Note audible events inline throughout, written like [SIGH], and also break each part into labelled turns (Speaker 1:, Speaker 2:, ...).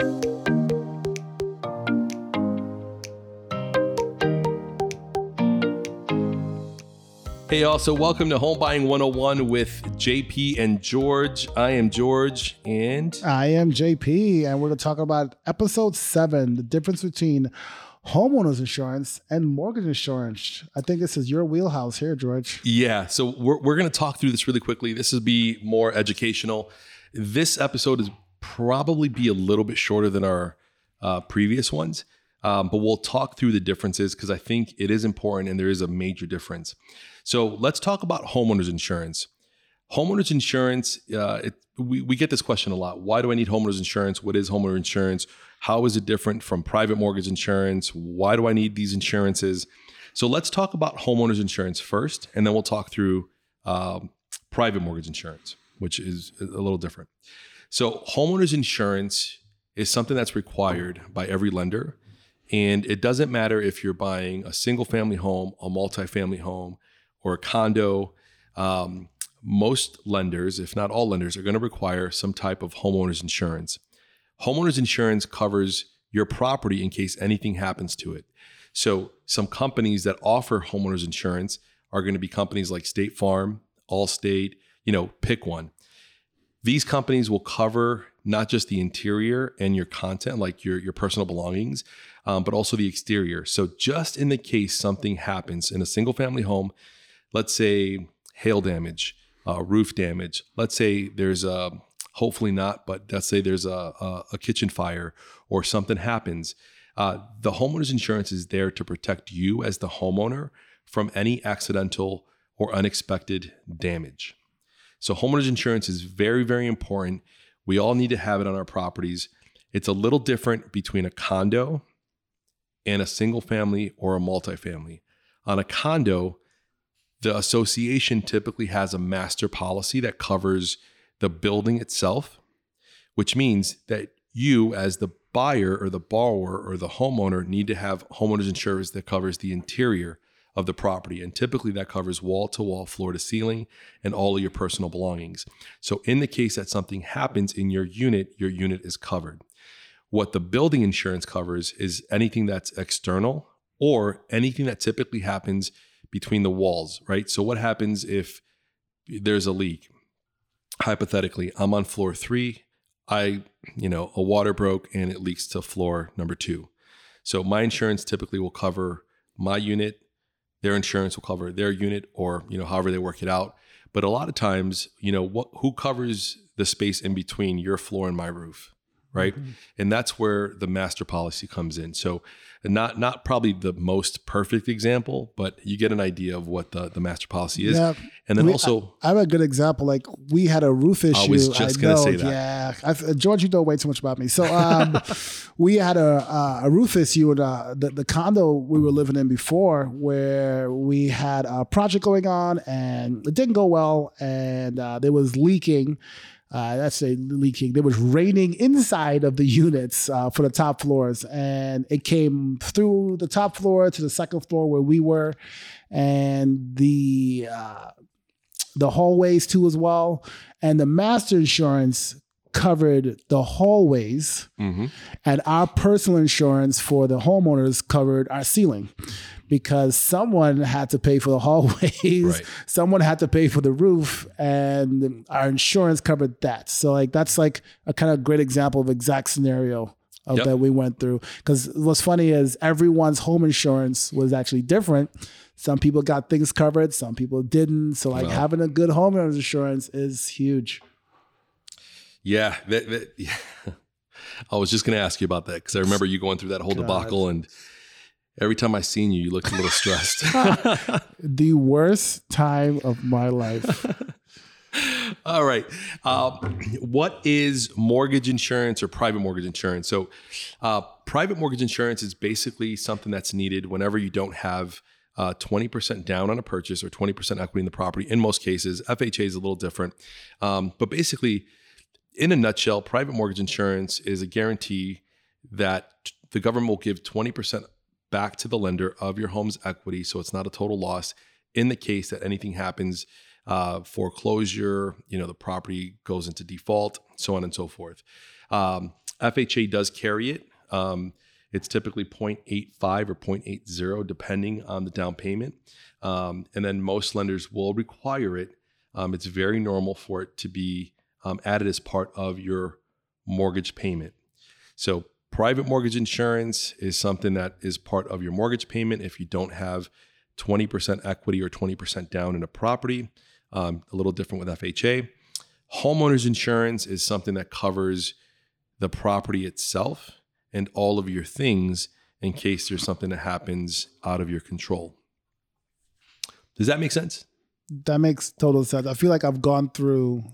Speaker 1: Hey, also, welcome to Home Buying 101 with JP and George. I am George, and
Speaker 2: I am JP, and we're going to talk about episode seven the difference between homeowners insurance and mortgage insurance. I think this is your wheelhouse here, George.
Speaker 1: Yeah, so we're, we're going to talk through this really quickly. This will be more educational. This episode is probably be a little bit shorter than our uh, previous ones, um, but we'll talk through the differences because I think it is important and there is a major difference. So let's talk about homeowners insurance. Homeowners insurance, uh, it, we, we get this question a lot. Why do I need homeowners insurance? What is homeowner insurance? How is it different from private mortgage insurance? Why do I need these insurances? So let's talk about homeowners insurance first, and then we'll talk through um, private mortgage insurance, which is a little different. So, homeowners insurance is something that's required by every lender. And it doesn't matter if you're buying a single family home, a multifamily home, or a condo, um, most lenders, if not all lenders, are going to require some type of homeowners insurance. Homeowners insurance covers your property in case anything happens to it. So, some companies that offer homeowners insurance are going to be companies like State Farm, Allstate, you know, pick one. These companies will cover not just the interior and your content, like your, your personal belongings, um, but also the exterior. So, just in the case something happens in a single family home, let's say hail damage, uh, roof damage, let's say there's a, hopefully not, but let's say there's a, a, a kitchen fire or something happens. Uh, the homeowner's insurance is there to protect you as the homeowner from any accidental or unexpected damage. So, homeowners insurance is very, very important. We all need to have it on our properties. It's a little different between a condo and a single family or a multifamily. On a condo, the association typically has a master policy that covers the building itself, which means that you, as the buyer or the borrower or the homeowner, need to have homeowners insurance that covers the interior of the property. And typically that covers wall to wall, floor to ceiling, and all of your personal belongings. So, in the case that something happens in your unit, your unit is covered. What the building insurance covers is anything that's external or anything that typically happens between the walls, right? So, what happens if there's a leak? Hypothetically, I'm on floor three. I, you know, a water broke and it leaks to floor number two. So, my insurance typically will cover my unit, their insurance will cover their unit, or, you know, however they work it out. But a lot of times, you know, what who covers the space in between your floor and my roof? Right? Mm-hmm. and that's where the master policy comes in. So not not probably the most perfect example but you get an idea of what the, the master policy is. Yeah. and then we, also
Speaker 2: I, have a good example like we had a roof issue
Speaker 1: i was just I gonna know, say that.
Speaker 2: Yeah. I, george you know way too much about me. So um, [LAUGHS] we had a, uh, a roof issue in uh, the, the condo we were living in before where we had a project going on and it didn't go well and uh, there was leaking uh, that's a leaking. There was raining inside of the units uh, for the top floors, and it came through the top floor to the second floor where we were, and the uh, the hallways too as well. And the master insurance covered the hallways, mm-hmm. and our personal insurance for the homeowners covered our ceiling because someone had to pay for the [LAUGHS] hallways, right. someone had to pay for the roof, and our insurance covered that. So like that's like a kind of great example of exact scenario of yep. that we went through. Because what's funny is everyone's home insurance was actually different. Some people got things covered, some people didn't. So like having a good homeowners insurance is huge.
Speaker 1: Yeah, that, that, [LAUGHS] yeah. I was just going to ask you about that because I remember you going through that whole God. debacle and Every time I seen you, you looked a little stressed. [LAUGHS]
Speaker 2: the worst time of my life. [LAUGHS]
Speaker 1: All right. Uh, what is mortgage insurance or private mortgage insurance? So, uh, private mortgage insurance is basically something that's needed whenever you don't have uh, 20% down on a purchase or 20% equity in the property. In most cases, FHA is a little different. Um, but basically, in a nutshell, private mortgage insurance is a guarantee that the government will give 20% back to the lender of your home's equity so it's not a total loss in the case that anything happens uh, foreclosure you know the property goes into default so on and so forth um, FHA does carry it. Um, it's typically 0.85 or 0.80, depending on the down payment. Um, and then most lenders will require it. Um, it's very normal for it to be um, added as part of your mortgage payment. So, private mortgage insurance is something that is part of your mortgage payment if you don't have 20% equity or 20% down in a property. Um, a little different with FHA. Homeowners insurance is something that covers the property itself and all of your things in case there's something that happens out of your control. Does that make sense?
Speaker 2: That makes total sense. I feel like I've gone through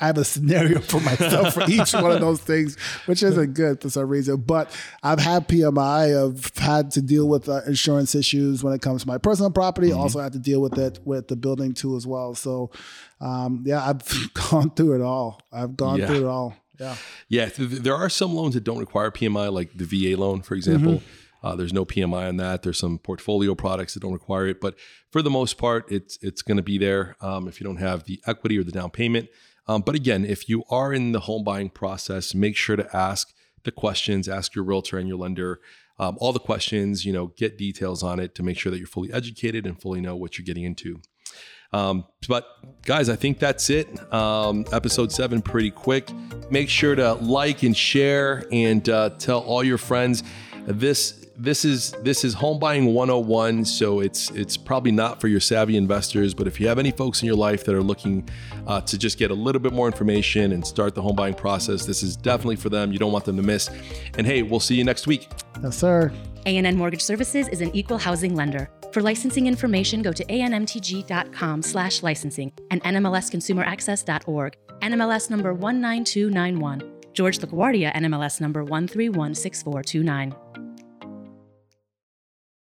Speaker 2: I have a scenario for myself for [LAUGHS] each one of those things, which isn't good for some reason. But I've had PMI. I've had to deal with uh, insurance issues when it comes to my personal property. Mm-hmm. Also I had to deal with it with the building too as well. So, um, yeah, I've [LAUGHS] gone through it all. I've gone yeah. through it all. Yeah.
Speaker 1: Yeah. There are some loans that don't require PMI, like the VA loan, for example. Mm-hmm. Uh, there's no PMI on that. There's some portfolio products that don't require it, but for the most part, it's it's going to be there um, if you don't have the equity or the down payment. Um, but again, if you are in the home buying process, make sure to ask the questions, ask your realtor and your lender um, all the questions. You know, get details on it to make sure that you're fully educated and fully know what you're getting into. Um, but guys, I think that's it. Um, episode seven, pretty quick. Make sure to like and share and uh, tell all your friends. This this is this is home buying 101 so it's it's probably not for your savvy investors but if you have any folks in your life that are looking uh, to just get a little bit more information and start the home buying process this is definitely for them. You don't want them to miss. And hey we'll see you next week.
Speaker 2: Yes sir.
Speaker 3: Ann mortgage services is an equal housing lender. For licensing information go to anmtg.com slash licensing and nmlsconsumeraccess.org nmls number 19291 george laguardia nmls number 1316429